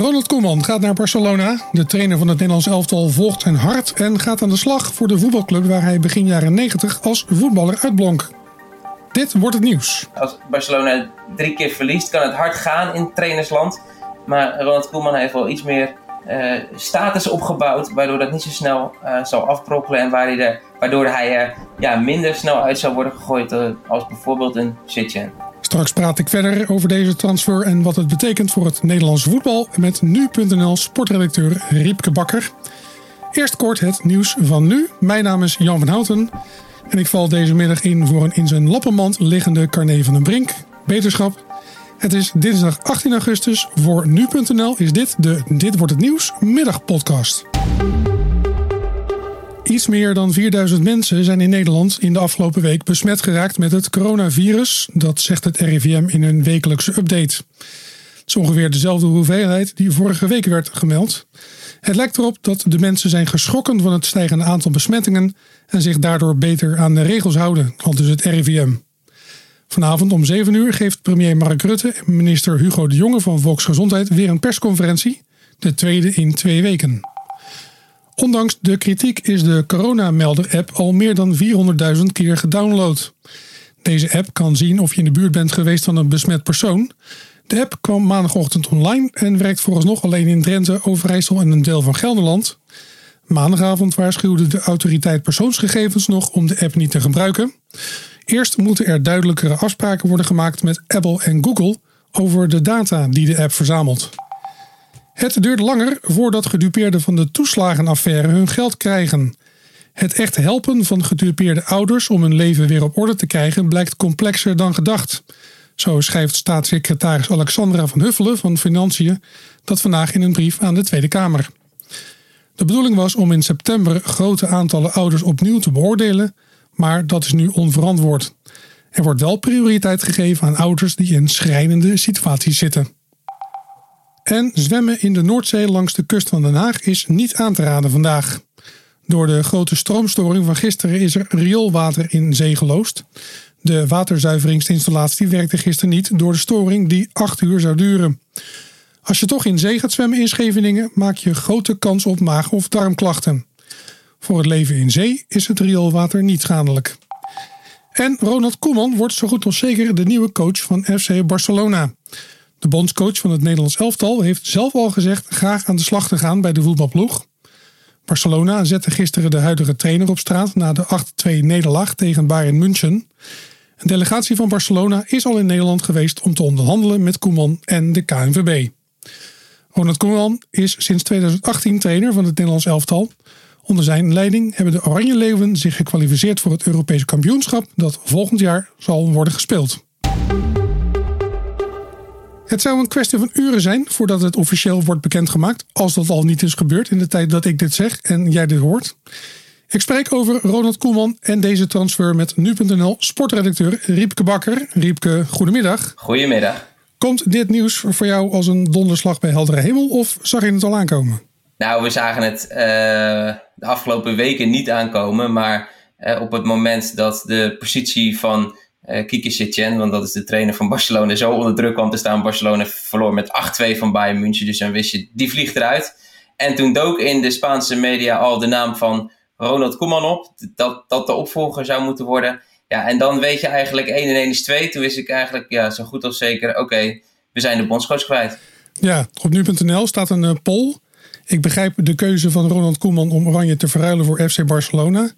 Ronald Koeman gaat naar Barcelona. De trainer van het Nederlands elftal volgt zijn hart en gaat aan de slag voor de voetbalclub waar hij begin jaren 90 als voetballer uitblonk. Dit wordt het nieuws. Als Barcelona drie keer verliest, kan het hard gaan in trainersland. Maar Ronald Koeman heeft wel iets meer uh, status opgebouwd, waardoor dat niet zo snel uh, zal afbrokkelen en hij waardoor hij er ja, minder snel uit zou worden gegooid uh, als bijvoorbeeld een Sitchen. Straks praat ik verder over deze transfer en wat het betekent voor het Nederlandse voetbal met nu.nl sportredacteur Riepke Bakker. Eerst kort het nieuws van nu. Mijn naam is Jan van Houten en ik val deze middag in voor een in zijn lappenmand liggende Carné van den Brink. Beterschap. Het is dinsdag 18 augustus. Voor nu.nl is dit de Dit wordt het nieuws middagpodcast. Iets meer dan 4000 mensen zijn in Nederland in de afgelopen week besmet geraakt met het coronavirus. Dat zegt het RIVM in een wekelijkse update. Het is ongeveer dezelfde hoeveelheid die vorige week werd gemeld. Het lijkt erop dat de mensen zijn geschrokken van het stijgende aantal besmettingen en zich daardoor beter aan de regels houden, al dus het RIVM. Vanavond om 7 uur geeft premier Mark Rutte en minister Hugo de Jonge van Volksgezondheid weer een persconferentie, de tweede in twee weken. Ondanks de kritiek is de Coronamelder-app al meer dan 400.000 keer gedownload. Deze app kan zien of je in de buurt bent geweest van een besmet persoon. De app kwam maandagochtend online en werkt vooralsnog alleen in Drenthe, Overijssel en een deel van Gelderland. Maandagavond waarschuwde de autoriteit persoonsgegevens nog om de app niet te gebruiken. Eerst moeten er duidelijkere afspraken worden gemaakt met Apple en Google over de data die de app verzamelt. Het duurt langer voordat gedupeerden van de toeslagenaffaire hun geld krijgen. Het echt helpen van gedupeerde ouders om hun leven weer op orde te krijgen blijkt complexer dan gedacht. Zo schrijft staatssecretaris Alexandra van Huffelen van Financiën dat vandaag in een brief aan de Tweede Kamer. De bedoeling was om in september grote aantallen ouders opnieuw te beoordelen, maar dat is nu onverantwoord. Er wordt wel prioriteit gegeven aan ouders die in schrijnende situaties zitten. En zwemmen in de Noordzee langs de kust van Den Haag is niet aan te raden vandaag. Door de grote stroomstoring van gisteren is er rioolwater in zee geloosd. De waterzuiveringsinstallatie werkte gisteren niet door de storing die 8 uur zou duren. Als je toch in zee gaat zwemmen in Scheveningen, maak je grote kans op maag- of darmklachten. Voor het leven in zee is het rioolwater niet schadelijk. En Ronald Koeman wordt zo goed als zeker de nieuwe coach van FC Barcelona. De bondscoach van het Nederlands elftal heeft zelf al gezegd graag aan de slag te gaan bij de voetbalploeg. Barcelona zette gisteren de huidige trainer op straat na de 8-2 nederlaag tegen Bayern München. Een delegatie van Barcelona is al in Nederland geweest om te onderhandelen met Koeman en de KNVB. Ronald Koeman is sinds 2018 trainer van het Nederlands elftal. Onder zijn leiding hebben de Oranje Leeuwen zich gekwalificeerd voor het Europese kampioenschap dat volgend jaar zal worden gespeeld. Het zou een kwestie van uren zijn voordat het officieel wordt bekendgemaakt, als dat al niet is gebeurd in de tijd dat ik dit zeg en jij dit hoort. Ik spreek over Ronald Koelman en deze transfer met nu.nl sportredacteur Riepke Bakker. Riepke, goedemiddag. Goedemiddag. Komt dit nieuws voor jou als een donderslag bij heldere hemel of zag je het al aankomen? Nou, we zagen het uh, de afgelopen weken niet aankomen, maar uh, op het moment dat de positie van uh, Kike Setien, want dat is de trainer van Barcelona, zo onder druk kwam te staan. Barcelona verloor met 8-2 van Bayern München, dus dan wist je, die vliegt eruit. En toen dook in de Spaanse media al de naam van Ronald Koeman op, dat dat de opvolger zou moeten worden. Ja, en dan weet je eigenlijk 1 en 1 is 2. Toen wist ik eigenlijk ja, zo goed als zeker, oké, we zijn de bondscoach kwijt. Ja, op nu.nl staat een uh, poll. Ik begrijp de keuze van Ronald Koeman om Oranje te verruilen voor FC Barcelona.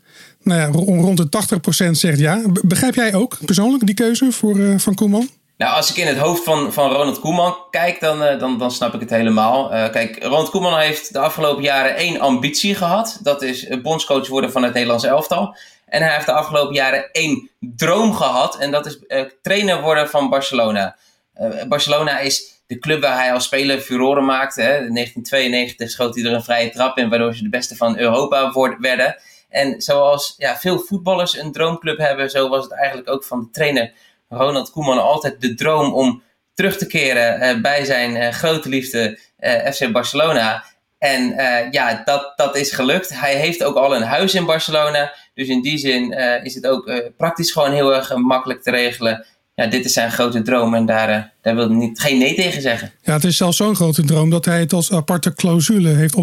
Nou ja, rond de 80% zegt ja. Begrijp jij ook persoonlijk die keuze voor, uh, van Koeman? Nou, als ik in het hoofd van, van Ronald Koeman kijk, dan, uh, dan, dan snap ik het helemaal. Uh, kijk, Ronald Koeman heeft de afgelopen jaren één ambitie gehad. Dat is bondscoach worden van het Nederlands elftal. En hij heeft de afgelopen jaren één droom gehad. En dat is trainer worden van Barcelona. Barcelona is de club waar hij als speler furoren maakte. Hè. In 1992 schoot hij er een vrije trap in, waardoor ze de beste van Europa werden. En zoals ja, veel voetballers een droomclub hebben, zo was het eigenlijk ook van de trainer Ronald Koeman altijd de droom om terug te keren uh, bij zijn uh, grote liefde uh, FC Barcelona. En ja, dat, dat is gelukt. Hij heeft ook al een huis in Barcelona. Dus in die zin is het ook praktisch gewoon heel erg makkelijk te regelen ja, dit is zijn grote droom en daar, uh, daar wil hij niet, geen nee tegen zeggen. Ja, het is zelfs zo'n grote droom dat hij het als aparte clausule heeft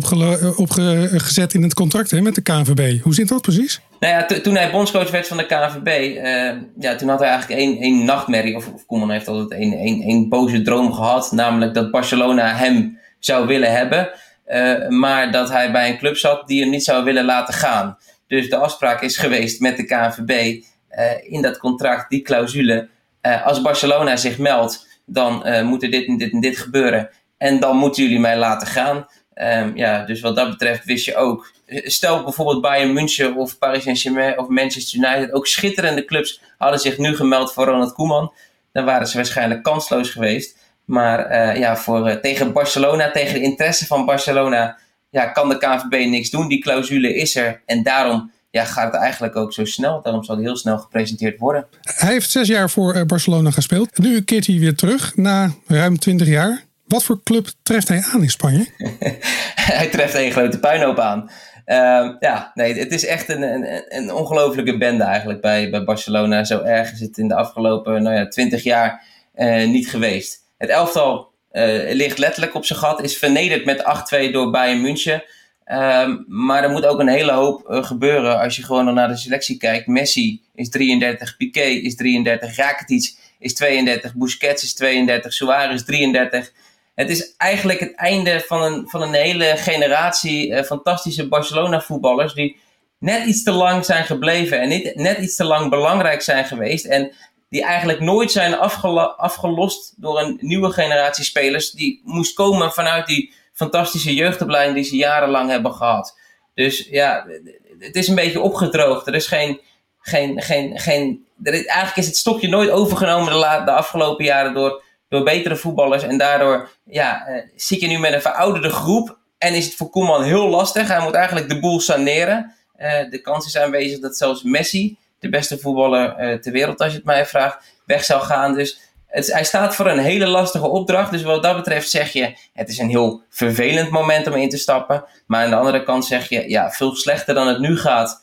opgezet in het contract hè, met de KNVB. Hoe zit dat precies? Nou ja, toen hij bondscoach werd van de KNVB, uh, ja, toen had hij eigenlijk één, één nachtmerrie. Of, of Koeman heeft altijd één, één, één boze droom gehad. Namelijk dat Barcelona hem zou willen hebben. Uh, maar dat hij bij een club zat die hem niet zou willen laten gaan. Dus de afspraak is geweest met de KNVB uh, in dat contract, die clausule. Als Barcelona zich meldt, dan moet er dit en dit en dit gebeuren. En dan moeten jullie mij laten gaan. Um, ja, dus wat dat betreft wist je ook. Stel bijvoorbeeld Bayern München of Paris Saint-Germain of Manchester United. Ook schitterende clubs hadden zich nu gemeld voor Ronald Koeman. Dan waren ze waarschijnlijk kansloos geweest. Maar ja, voor, tegen Barcelona, tegen de interesse van Barcelona, ja, kan de KNVB niks doen. Die clausule is er. En daarom ja, gaat het eigenlijk ook zo snel. Daarom zal hij heel snel gepresenteerd worden. Hij heeft zes jaar voor uh, Barcelona gespeeld. Nu keert hij weer terug na ruim twintig jaar. Wat voor club treft hij aan in Spanje? hij treft een grote puinhoop aan. Uh, ja, nee, het is echt een, een, een ongelofelijke bende eigenlijk bij, bij Barcelona. Zo erg is het in de afgelopen nou ja, 20 jaar uh, niet geweest. Het elftal uh, ligt letterlijk op zijn gat, is vernederd met 8-2 door Bayern München. Um, maar er moet ook een hele hoop uh, gebeuren als je gewoon naar de selectie kijkt. Messi is 33, Piqué is 33, Rakitic is 32, Busquets is 32, Suarez 33 het is eigenlijk het einde van een, van een hele generatie uh, fantastische Barcelona-voetballers die net iets te lang zijn gebleven en niet, net iets te lang belangrijk zijn geweest. En die eigenlijk nooit zijn afgelost door een nieuwe generatie spelers die moest komen vanuit die fantastische jeugdopleiding die ze jarenlang hebben gehad. Dus ja, het is een beetje opgedroogd. Er is geen. geen, geen, geen er eigenlijk is het stokje nooit overgenomen de, de afgelopen jaren door door betere voetballers. En daardoor ja, zit je nu met een verouderde groep. En is het voor Koeman heel lastig. Hij moet eigenlijk de boel saneren. Uh, de kans is aanwezig dat zelfs Messi, de beste voetballer uh, ter wereld als je het mij vraagt, weg zou gaan. Dus het, hij staat voor een hele lastige opdracht. Dus wat dat betreft zeg je, het is een heel vervelend moment om in te stappen. Maar aan de andere kant zeg je, ja, veel slechter dan het nu gaat,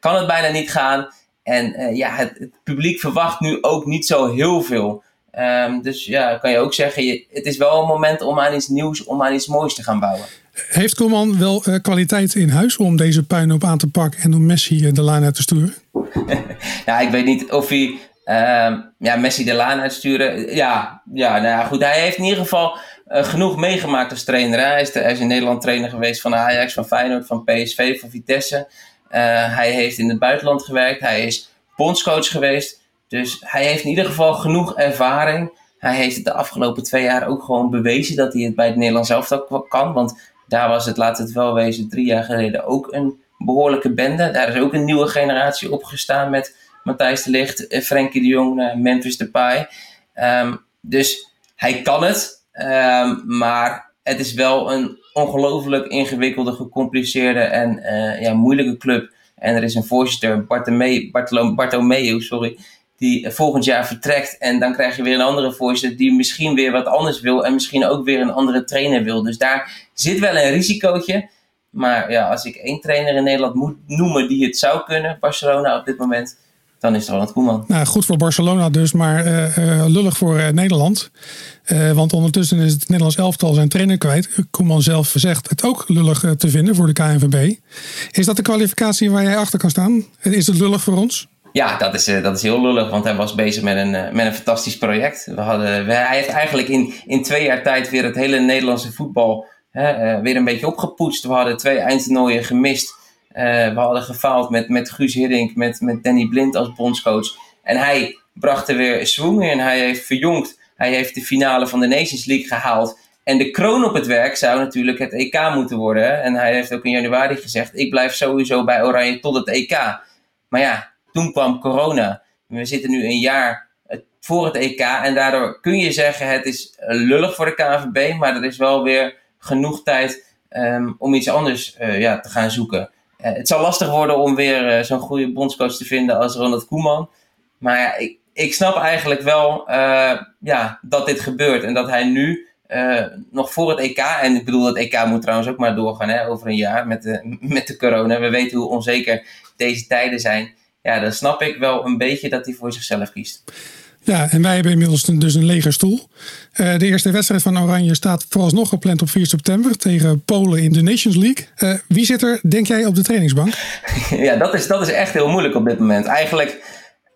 kan het bijna niet gaan. En ja, het, het publiek verwacht nu ook niet zo heel veel. Um, dus ja, kan je ook zeggen, je, het is wel een moment om aan iets nieuws, om aan iets moois te gaan bouwen. Heeft Koeman wel uh, kwaliteit in huis om deze puinhoop aan te pakken en om Messi de laan uit te sturen? ja, ik weet niet of hij uh, ja, Messi de laan uitsturen. Ja, ja, nou ja, goed. Hij heeft in ieder geval uh, genoeg meegemaakt als trainer. Hij is, hij is, in Nederland trainer geweest van Ajax, van Feyenoord, van PSV, van Vitesse. Uh, hij heeft in het buitenland gewerkt. Hij is bondscoach geweest. Dus hij heeft in ieder geval genoeg ervaring. Hij heeft het de afgelopen twee jaar ook gewoon bewezen dat hij het bij het Nederlands elftal kan. Want daar was het, laat het wel wezen, drie jaar geleden ook een behoorlijke bende. Daar is ook een nieuwe generatie opgestaan met Matthijs de Ligt, eh, Frenkie de Jong, eh, Memphis Depay. Um, dus hij kan het, um, maar het is wel een ongelooflijk ingewikkelde, gecompliceerde en uh, ja, moeilijke club. En er is een voorzitter, Bartomeu, sorry, die volgend jaar vertrekt. En dan krijg je weer een andere voorzitter die misschien weer wat anders wil. En misschien ook weer een andere trainer wil. Dus daar zit wel een risicootje. Maar ja, als ik één trainer in Nederland moet noemen die het zou kunnen, Barcelona op dit moment, dan is het Ronald Koeman. Nou, goed voor Barcelona dus, maar uh, uh, lullig voor uh, Nederland. want ondertussen is het Nederlands elftal zijn trainer kwijt. Koeman zelf zegt het ook lullig te vinden voor de KNVB. Is dat de kwalificatie waar jij achter kan staan? Is het lullig voor ons? Ja, dat is, dat is heel lullig, want hij was bezig met een, met een fantastisch project. We hadden, we, hij heeft eigenlijk in, in twee jaar tijd weer het hele Nederlandse voetbal hè, weer een beetje opgepoetst. We hadden twee eindtoernooien gemist. We hadden gefaald met, met Guus Hiddink, met, met Danny Blind als bondscoach. En hij bracht er weer swing in. Hij heeft verjongd. Hij heeft de finale van de Nations League gehaald. En de kroon op het werk zou natuurlijk het EK moeten worden. En hij heeft ook in januari gezegd: Ik blijf sowieso bij Oranje tot het EK. Maar ja, toen kwam corona. We zitten nu een jaar voor het EK en daardoor kun je zeggen het is lullig voor de KNVB, maar er is wel weer genoeg tijd um, om iets anders ja, te gaan zoeken. Uh, het zal lastig worden om weer uh, zo'n goede bondscoach te vinden als Ronald Koeman. Maar ja, ik, ik snap eigenlijk wel ja, dat dit gebeurt en dat hij nu nog voor het EK, en ik bedoel dat EK moet trouwens ook maar doorgaan hè, over een jaar met de, met de corona. We weten hoe onzeker deze tijden zijn ja, dan snap ik wel een beetje dat hij voor zichzelf kiest. Ja, en wij hebben inmiddels dus een lege stoel. Uh, de eerste wedstrijd van Oranje staat vooralsnog gepland op 4 september tegen Polen in de Nations League. Uh, wie zit er, denk jij, op de trainingsbank? Ja, dat is, dat is echt heel moeilijk op dit moment. Eigenlijk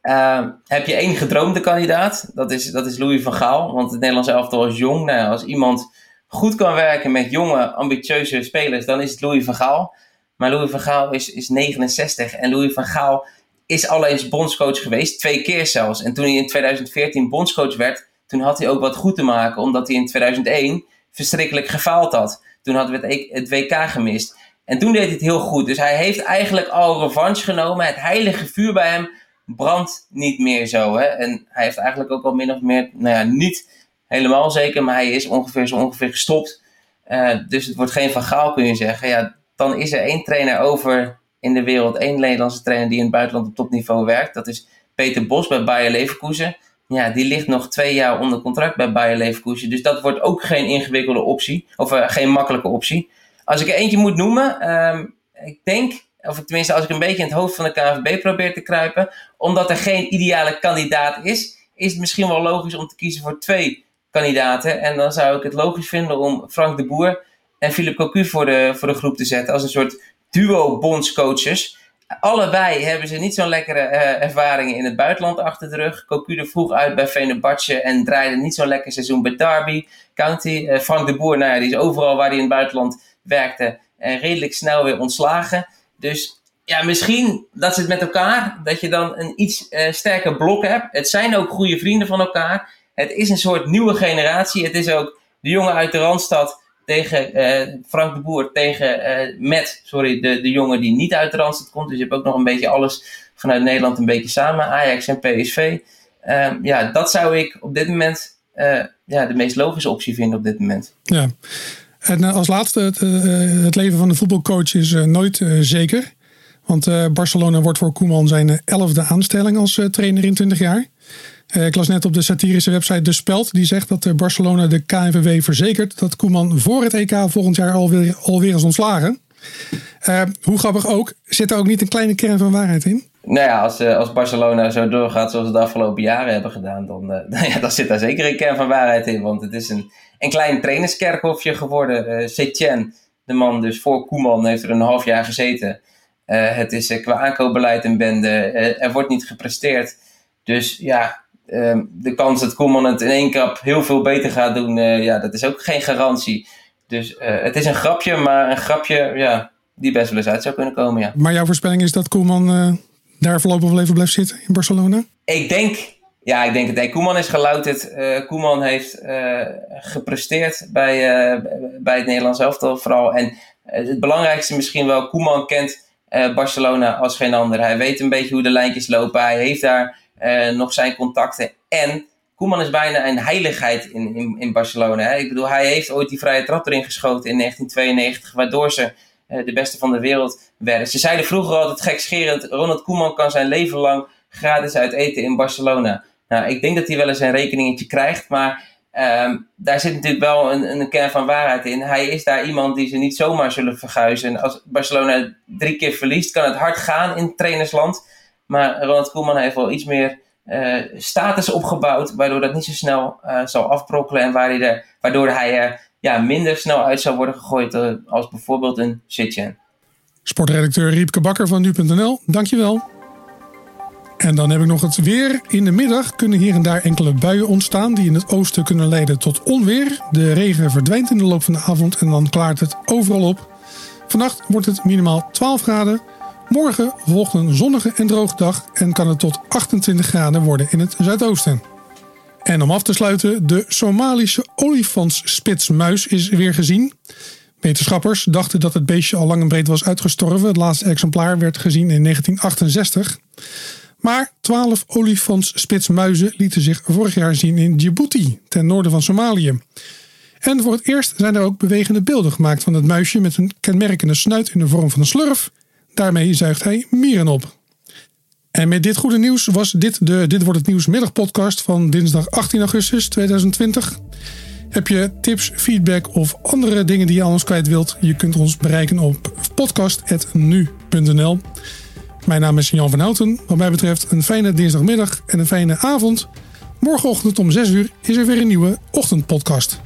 uh, heb je één gedroomde kandidaat. Dat is, dat is Louis van Gaal. Want het Nederlands elftal is jong. Nou, als iemand goed kan werken met jonge, ambitieuze spelers, dan is het Louis van Gaal. Maar Louis van Gaal is, is 69 en Louis van Gaal is al eens bondscoach geweest, twee keer zelfs. En toen hij in 2014 bondscoach werd, toen had hij ook wat goed te maken, omdat hij in 2001 verschrikkelijk gefaald had. Toen hadden we het, e- WK gemist. En toen deed hij het heel goed. Dus hij heeft eigenlijk al revanche genomen. Het heilige vuur bij hem brandt niet meer zo. Hè? En hij heeft eigenlijk ook al min of meer, nou ja, niet helemaal zeker, maar hij is ongeveer zo ongeveer gestopt. Uh, dus het wordt geen van Gaal, kun je zeggen. Ja, dan is er één trainer over in de wereld, één Nederlandse trainer die in het buitenland op topniveau werkt. Dat is Peter Bos bij Bayer Leverkusen. Ja, die ligt nog twee jaar onder contract bij Bayer Leverkusen. Dus dat wordt ook geen ingewikkelde optie. Of uh, geen makkelijke optie. Als ik er eentje moet noemen, um, ik denk, of tenminste als ik een beetje in het hoofd van de KNVB probeer te kruipen, omdat er geen ideale kandidaat is, is het misschien wel logisch om te kiezen voor twee kandidaten. En dan zou ik het logisch vinden om Frank de Boer en Philip Cocu voor de, voor de groep te zetten als een soort duo bondscoaches. Allebei hebben ze niet zo'n lekkere uh, ervaringen in het buitenland achter de rug. Cocu vroeg uit bij Venebatje en draaide niet zo'n lekker seizoen bij Derby County. Uh, Frank de Boer, nou ja, die is overal waar hij in het buitenland werkte uh, redelijk snel weer ontslagen. Dus ja, misschien dat ze het met elkaar, dat je dan een iets sterker blok hebt. Het zijn ook goede vrienden van elkaar. Het is een soort nieuwe generatie. Het is ook de jongen uit de Randstad tegen uh, Frank de Boer, tegen uh, met, sorry, de, de jongen die niet uit de Randstad komt. Dus je hebt ook nog een beetje alles vanuit Nederland een beetje samen, Ajax en PSV. Ehm, ja, dat zou ik op dit moment uh, ja, de meest logische optie vinden op dit moment. Ja, en als laatste, het, het leven van de voetbalcoach is nooit zeker. Want Barcelona wordt voor Koeman zijn elfde aanstelling als trainer in 20 jaar. Uh, ik las net op de satirische website De Speld. Die zegt dat Barcelona de KNVB verzekert dat Koeman voor het EK volgend jaar alweer, alweer is ontslagen. Uh, hoe grappig ook, zit er ook niet een kleine kern van waarheid in? Nou ja, als, als Barcelona zo doorgaat zoals ze de afgelopen jaren hebben gedaan, dan, ja, dan zit daar zeker een kern van waarheid in. Want het is een, een klein trainerskerkhofje geworden. Uh, de man dus voor Koeman, heeft er een half jaar gezeten. het is qua aankoopbeleid een bende. er wordt niet gepresteerd. Dus ja, de kans dat Koeman het in één kap heel veel beter gaat doen, uh, ja, dat is ook geen garantie. Dus uh, het is een grapje, maar een grapje ja, die best wel eens uit zou kunnen komen. Ja. Maar jouw voorspelling is dat Koeman uh, daar voorlopig wel even blijft zitten in Barcelona? Ik denk, ja, ik denk het. Koeman is gelouterd. Koeman heeft gepresteerd bij, bij het Nederlands elftal vooral. En het belangrijkste misschien wel, Koeman kent Barcelona als geen ander. Hij weet een beetje hoe de lijntjes lopen. Hij heeft daar uh, nog zijn contacten. En Koeman is bijna een heiligheid in, in, in Barcelona. Hè? Ik bedoel, hij heeft ooit die vrije trap erin geschoten in 1992, waardoor ze uh, de beste van de wereld werden. Ze zeiden vroeger altijd gekscherend, Ronald Koeman kan zijn leven lang gratis uit eten in Barcelona. Nou, ik denk dat hij wel eens een rekeningetje krijgt, maar um, daar zit natuurlijk wel een, een kern van waarheid in. Hij is daar iemand die ze niet zomaar zullen verguizen. Als Barcelona drie keer verliest, kan het hard gaan in trainersland. Maar Ronald Koeman heeft wel iets meer uh, status opgebouwd, waardoor dat niet zo snel uh, zal afbrokkelen en hij waardoor hij er ja, minder snel uit zou worden gegooid uh, als bijvoorbeeld een Sitchen. Sportredacteur Riepke Bakker van nu.nl, dankjewel. En dan heb ik nog het weer. In de middag kunnen hier en daar enkele buien ontstaan die in het oosten kunnen leiden tot onweer. De regen verdwijnt in de loop van de avond en dan klaart het overal op. Vannacht wordt het minimaal 12 graden. Morgen volgt een zonnige en droge dag en kan het tot 28 graden worden in het zuidoosten. En om af te sluiten, de Somalische olifantsspitsmuis is weer gezien. Wetenschappers dachten dat het beestje al lang en breed was uitgestorven. Het laatste exemplaar werd gezien in 1968. Maar 12 olifantsspitsmuizen lieten zich vorig jaar zien in Djibouti, ten noorden van Somalië. En voor het eerst zijn er ook bewegende beelden gemaakt van het muisje met een kenmerkende snuit in de vorm van een slurf Daarmee zuigt hij mieren op. En met dit goede nieuws was dit de Dit Wordt Het Nieuws middagpodcast van dinsdag 18 augustus 2020. Heb je tips, feedback of andere dingen die je aan ons kwijt wilt? Je kunt ons bereiken op podcast.nu.nl. Mijn naam is Jan van Houten. Wat mij betreft een fijne dinsdagmiddag en een fijne avond. Morgenochtend om 6 uur is er weer een nieuwe ochtendpodcast.